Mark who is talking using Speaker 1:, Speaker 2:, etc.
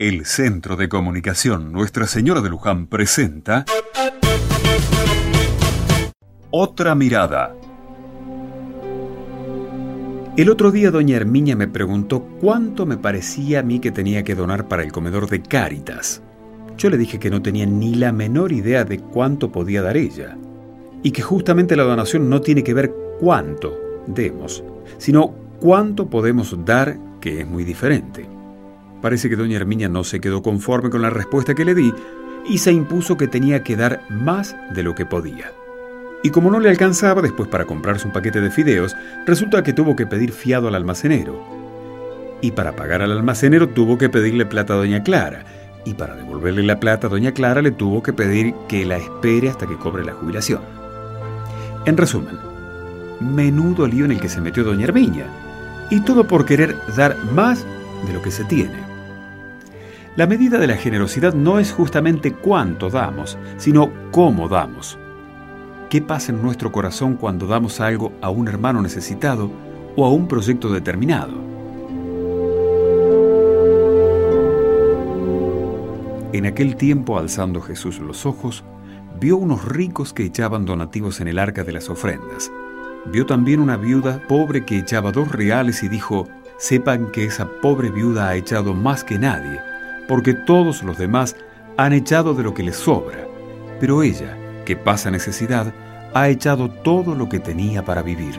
Speaker 1: El Centro de Comunicación Nuestra Señora de Luján presenta Otra Mirada.
Speaker 2: El otro día doña Herminia me preguntó cuánto me parecía a mí que tenía que donar para el comedor de Cáritas. Yo le dije que no tenía ni la menor idea de cuánto podía dar ella, y que justamente la donación no tiene que ver cuánto demos, sino cuánto podemos dar, que es muy diferente. Parece que doña Herminia no se quedó conforme con la respuesta que le di y se impuso que tenía que dar más de lo que podía. Y como no le alcanzaba después para comprarse un paquete de fideos, resulta que tuvo que pedir fiado al almacenero. Y para pagar al almacenero tuvo que pedirle plata a doña Clara. Y para devolverle la plata a doña Clara le tuvo que pedir que la espere hasta que cobre la jubilación. En resumen, menudo lío en el que se metió doña Herminia. Y todo por querer dar más de lo que se tiene. La medida de la generosidad no es justamente cuánto damos, sino cómo damos. ¿Qué pasa en nuestro corazón cuando damos algo a un hermano necesitado o a un proyecto determinado? En aquel tiempo, alzando Jesús los ojos, vio unos ricos que echaban donativos en el arca de las ofrendas. Vio también una viuda pobre que echaba dos reales y dijo, sepan que esa pobre viuda ha echado más que nadie, porque todos los demás han echado de lo que les sobra, pero ella, que pasa necesidad, ha echado todo lo que tenía para vivir.